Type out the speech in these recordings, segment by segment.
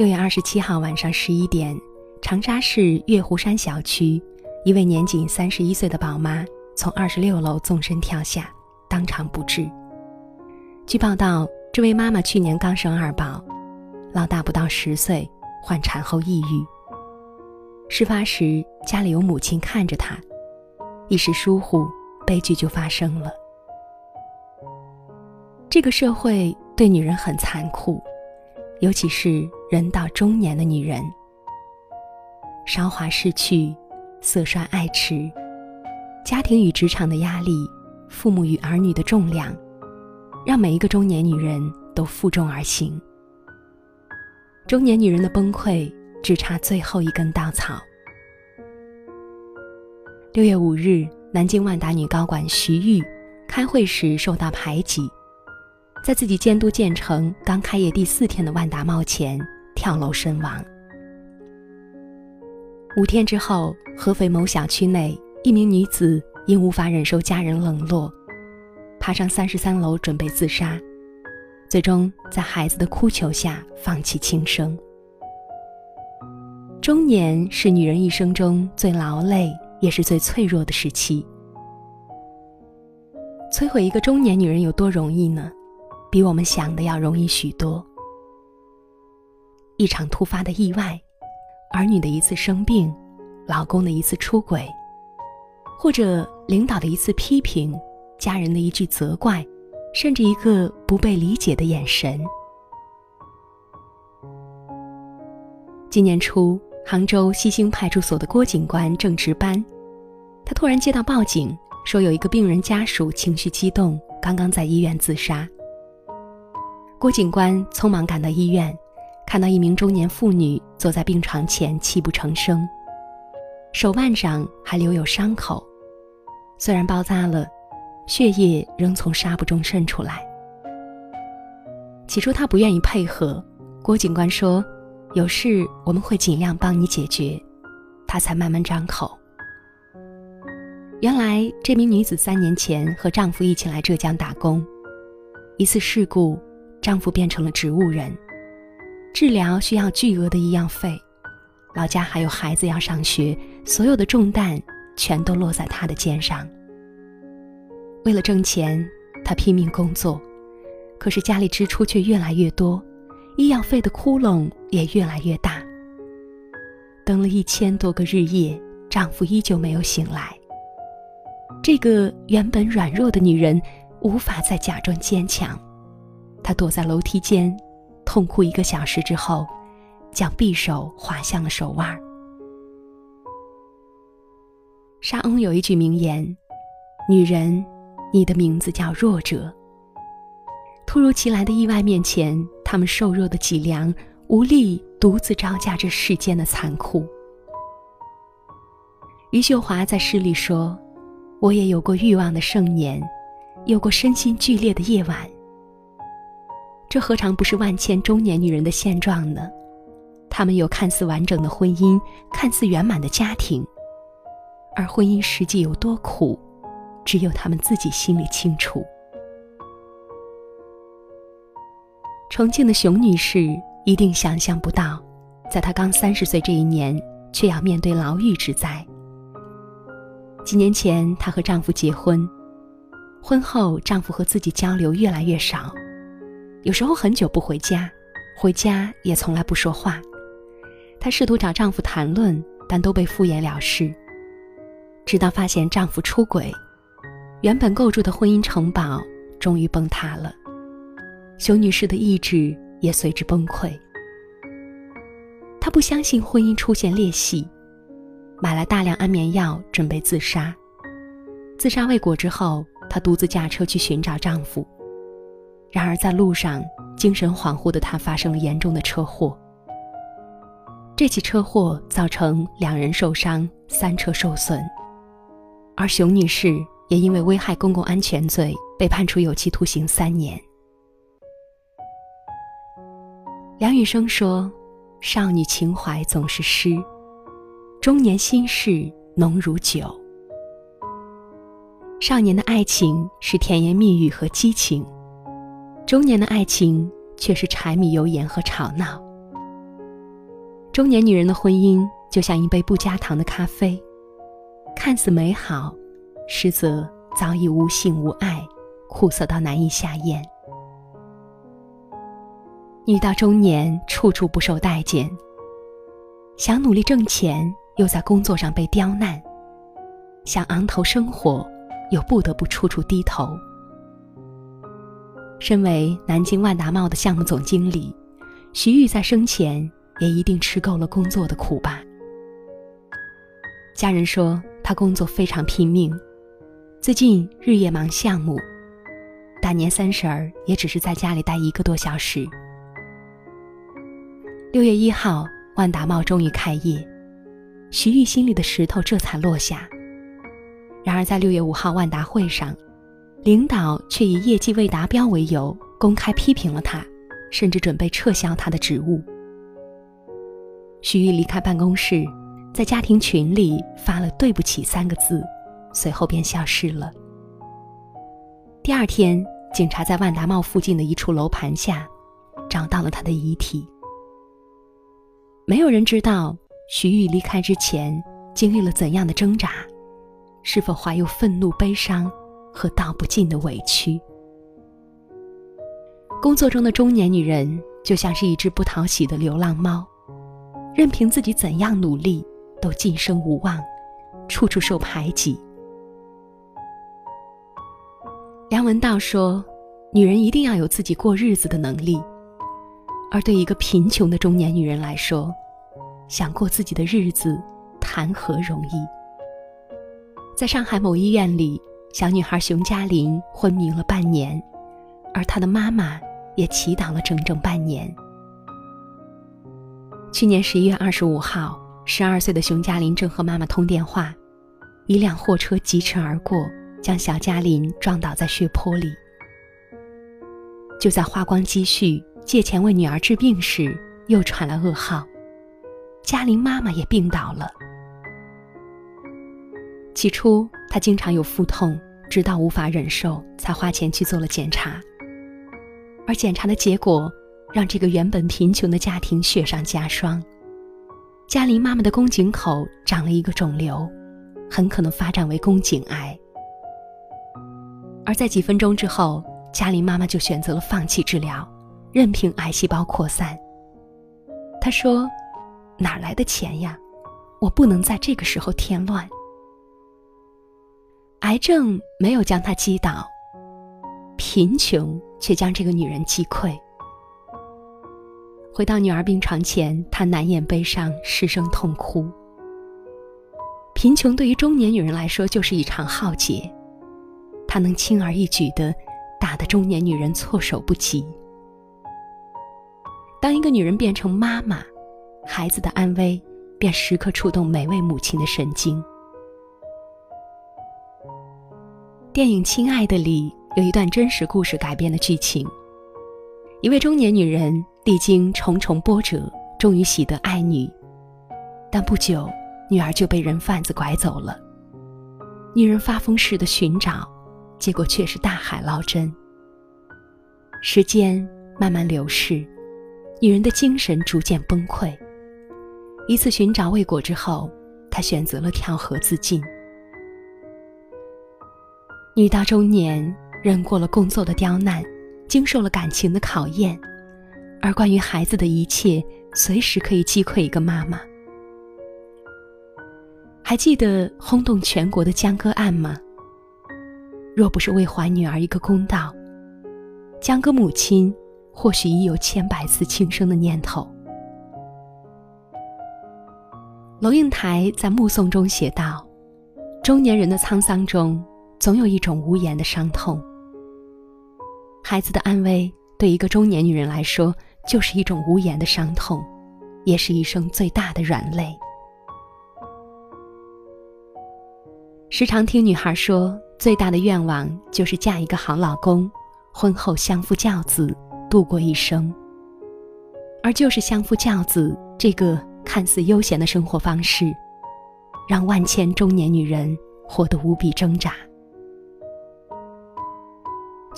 六月二十七号晚上十一点，长沙市月湖山小区，一位年仅三十一岁的宝妈从二十六楼纵身跳下，当场不治。据报道，这位妈妈去年刚生二宝，老大不到十岁，患产后抑郁。事发时家里有母亲看着她，一时疏忽，悲剧就发生了。这个社会对女人很残酷，尤其是人到中年的女人。韶华逝去，色衰爱弛，家庭与职场的压力，父母与儿女的重量，让每一个中年女人都负重而行。中年女人的崩溃只差最后一根稻草。六月五日，南京万达女高管徐玉开会时受到排挤。在自己监督建成刚开业第四天的万达茂前跳楼身亡。五天之后，合肥某小区内，一名女子因无法忍受家人冷落，爬上三十三楼准备自杀，最终在孩子的哭求下放弃轻生。中年是女人一生中最劳累也是最脆弱的时期。摧毁一个中年女人有多容易呢？比我们想的要容易许多。一场突发的意外，儿女的一次生病，老公的一次出轨，或者领导的一次批评，家人的一句责怪，甚至一个不被理解的眼神。今年初，杭州西兴派出所的郭警官正值班，他突然接到报警，说有一个病人家属情绪激动，刚刚在医院自杀。郭警官匆忙赶到医院，看到一名中年妇女坐在病床前泣不成声，手腕上还留有伤口，虽然包扎了，血液仍从纱布中渗出来。起初他不愿意配合，郭警官说：“有事我们会尽量帮你解决。”他才慢慢张口。原来这名女子三年前和丈夫一起来浙江打工，一次事故。丈夫变成了植物人，治疗需要巨额的医药费，老家还有孩子要上学，所有的重担全都落在她的肩上。为了挣钱，她拼命工作，可是家里支出却越来越多，医药费的窟窿也越来越大。等了一千多个日夜，丈夫依旧没有醒来。这个原本软弱的女人，无法再假装坚强。她躲在楼梯间，痛哭一个小时之后，将匕首划向了手腕。沙翁有一句名言：“女人，你的名字叫弱者。”突如其来的意外面前，他们瘦弱的脊梁无力独自招架这世间的残酷。余秀华在诗里说：“我也有过欲望的盛年，有过身心剧烈的夜晚。”这何尝不是万千中年女人的现状呢？她们有看似完整的婚姻，看似圆满的家庭，而婚姻实际有多苦，只有她们自己心里清楚。重庆的熊女士一定想象不到，在她刚三十岁这一年，却要面对牢狱之灾。几年前，她和丈夫结婚，婚后丈夫和自己交流越来越少。有时候很久不回家，回家也从来不说话。她试图找丈夫谈论，但都被敷衍了事。直到发现丈夫出轨，原本构筑的婚姻城堡终于崩塌了。熊女士的意志也随之崩溃。她不相信婚姻出现裂隙，买了大量安眠药准备自杀。自杀未果之后，她独自驾车去寻找丈夫。然而，在路上，精神恍惚的她发生了严重的车祸。这起车祸造成两人受伤，三车受损，而熊女士也因为危害公共安全罪被判处有期徒刑三年。梁羽生说：“少女情怀总是诗，中年心事浓如酒。少年的爱情是甜言蜜语和激情。”中年的爱情却是柴米油盐和吵闹。中年女人的婚姻就像一杯不加糖的咖啡，看似美好，实则早已无性无爱，苦涩到难以下咽。女到中年，处处不受待见。想努力挣钱，又在工作上被刁难；想昂头生活，又不得不处处低头。身为南京万达茂的项目总经理，徐玉在生前也一定吃够了工作的苦吧。家人说他工作非常拼命，最近日夜忙项目，大年三十儿也只是在家里待一个多小时。六月一号，万达茂终于开业，徐玉心里的石头这才落下。然而，在六月五号万达会上，领导却以业绩未达标为由，公开批评了他，甚至准备撤销他的职务。徐玉离开办公室，在家庭群里发了“对不起”三个字，随后便消失了。第二天，警察在万达茂附近的一处楼盘下，找到了他的遗体。没有人知道徐玉离开之前经历了怎样的挣扎，是否怀有愤怒、悲伤和道不尽的委屈。工作中的中年女人就像是一只不讨喜的流浪猫，任凭自己怎样努力，都晋升无望，处处受排挤。梁文道说：“女人一定要有自己过日子的能力。”而对一个贫穷的中年女人来说，想过自己的日子，谈何容易？在上海某医院里，小女孩熊嘉玲昏迷了半年，而她的妈妈也祈祷了整整半年。去年十一月二十五号，十二岁的熊嘉玲正和妈妈通电话，一辆货车疾驰而过，将小嘉玲撞倒在血泊里。就在花光积蓄。借钱为女儿治病时，又传来噩耗，嘉玲妈妈也病倒了。起初，她经常有腹痛，直到无法忍受，才花钱去做了检查。而检查的结果，让这个原本贫穷的家庭雪上加霜。嘉玲妈妈的宫颈口长了一个肿瘤，很可能发展为宫颈癌。而在几分钟之后，嘉玲妈妈就选择了放弃治疗。任凭癌细胞扩散。他说：“哪来的钱呀？我不能在这个时候添乱。”癌症没有将她击倒，贫穷却将这个女人击溃。回到女儿病床前，他难掩悲伤，失声痛哭。贫穷对于中年女人来说就是一场浩劫，她能轻而易举的打得中年女人措手不及。当一个女人变成妈妈，孩子的安危便时刻触动每位母亲的神经。电影《亲爱的》里有一段真实故事改编的剧情：一位中年女人历经重重波折，终于喜得爱女，但不久，女儿就被人贩子拐走了。女人发疯似的寻找，结果却是大海捞针。时间慢慢流逝。女人的精神逐渐崩溃。一次寻找未果之后，她选择了跳河自尽。女到中年，忍过了工作的刁难，经受了感情的考验，而关于孩子的一切，随时可以击溃一个妈妈。还记得轰动全国的江歌案吗？若不是为还女儿一个公道，江歌母亲。或许已有千百次轻生的念头。龙应台在《目送》中写道：“中年人的沧桑中，总有一种无言的伤痛。孩子的安危，对一个中年女人来说，就是一种无言的伤痛，也是一生最大的软肋。”时常听女孩说，最大的愿望就是嫁一个好老公，婚后相夫教子。度过一生，而就是相夫教子这个看似悠闲的生活方式，让万千中年女人活得无比挣扎。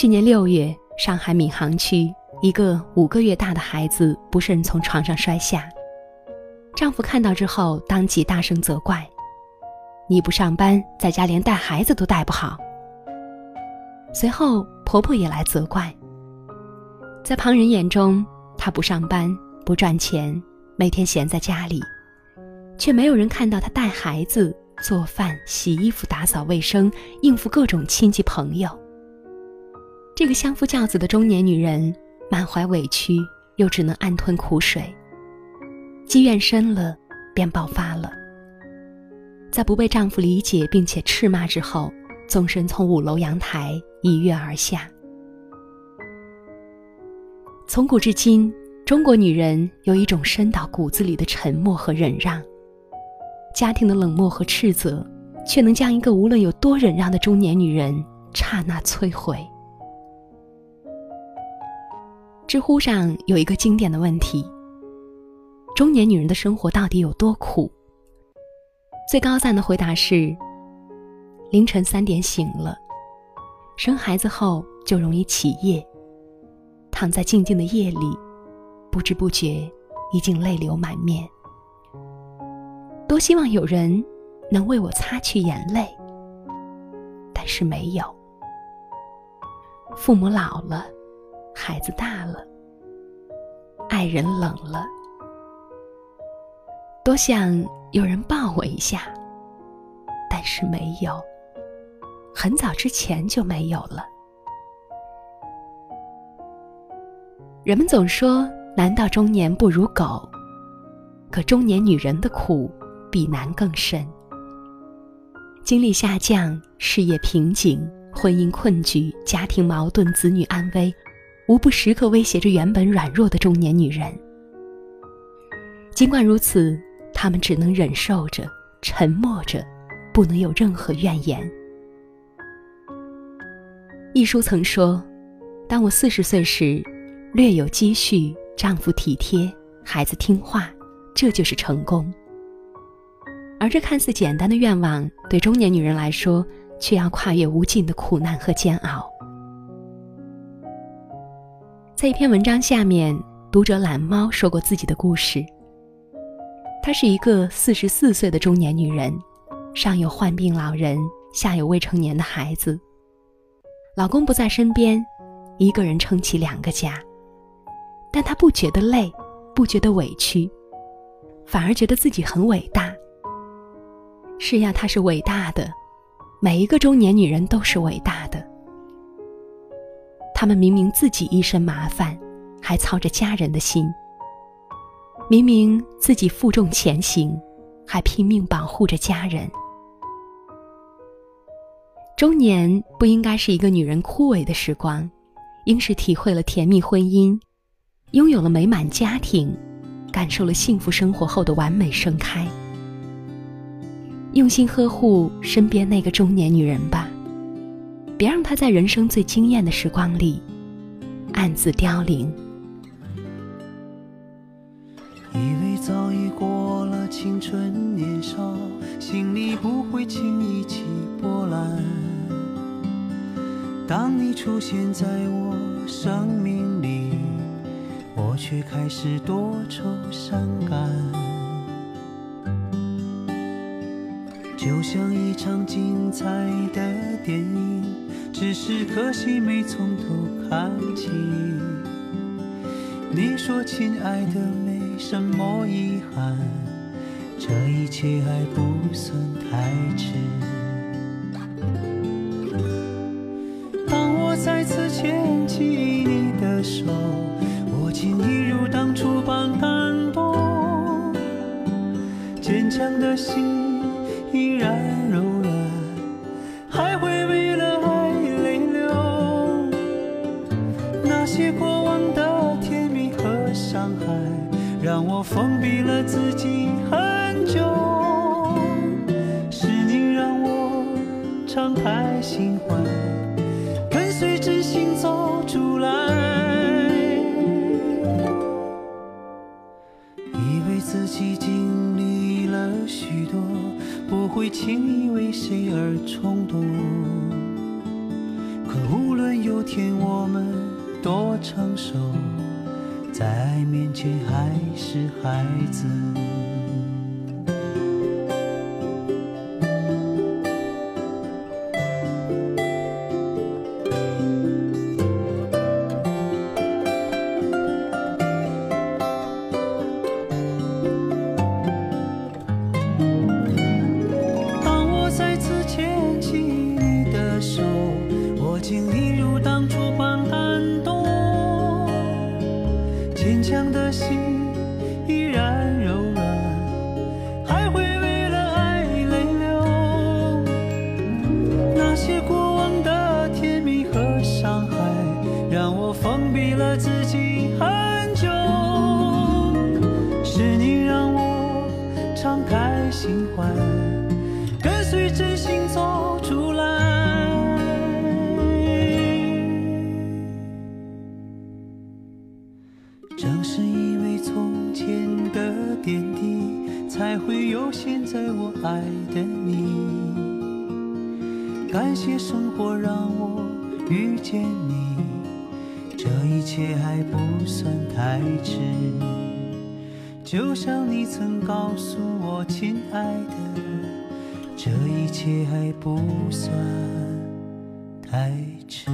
去年六月，上海闵行区一个五个月大的孩子不慎从床上摔下，丈夫看到之后，当即大声责怪：“你不上班，在家连带孩子都带不好。”随后，婆婆也来责怪。在旁人眼中，她不上班、不赚钱，每天闲在家里，却没有人看到她带孩子、做饭、洗衣服、打扫卫生，应付各种亲戚朋友。这个相夫教子的中年女人，满怀委屈，又只能暗吞苦水。积怨深了，便爆发了。在不被丈夫理解并且斥骂之后，纵身从五楼阳台一跃而下。从古至今，中国女人有一种深到骨子里的沉默和忍让。家庭的冷漠和斥责，却能将一个无论有多忍让的中年女人刹那摧毁。知乎上有一个经典的问题。中年女人的生活到底有多苦？最高赞的回答是：凌晨三点醒了，生孩子后就容易起夜，躺在静静的夜里，不知不觉已经泪流满面。多希望有人能为我擦去眼泪，但是没有。父母老了，孩子大了，爱人冷了。多想有人抱我一下，但是没有。很早之前就没有了。人们总说男到中年不如狗，可中年女人的苦比男更深。精力下降、事业瓶颈、婚姻困局、家庭矛盾、子女安危，无不时刻威胁着原本软弱的中年女人。尽管如此。他们只能忍受着，沉默着，不能有任何怨言。一书曾说：“当我四十岁时，略有积蓄，丈夫体贴，孩子听话，这就是成功。”而这看似简单的愿望，对中年女人来说，却要跨越无尽的苦难和煎熬。在一篇文章下面，读者懒猫说过自己的故事。她是一个四十四岁的中年女人，上有患病老人，下有未成年的孩子。老公不在身边，一个人撑起两个家，但她不觉得累，不觉得委屈，反而觉得自己很伟大。是呀，她是伟大的，每一个中年女人都是伟大的。他们明明自己一身麻烦，还操着家人的心。明明自己负重前行，还拼命保护着家人。中年不应该是一个女人枯萎的时光，应是体会了甜蜜婚姻，拥有了美满家庭，感受了幸福生活后的完美盛开。用心呵护身边那个中年女人吧，别让他在人生最惊艳的时光里暗自凋零。以为早已过了青春年少，心里不会轻易起波澜。当你出现在我生命里，我却开始多愁善感。就像一场精彩的电影，只是可惜没从头看起。你说，亲爱的，没什么遗憾，这一切还不算太迟。当我再次牵起你的手，我竟一如当初般感动，坚强的心依然封闭了自己很久，是你让我敞开心怀，跟随真心走出来。以为自己经历了许多，不会轻易为谁而冲动。可无论有天我们多成熟。在面前还是孩子。才会有现在我爱的你。感谢生活让我遇见你，这一切还不算太迟。就像你曾告诉我，亲爱的，这一切还不算太迟。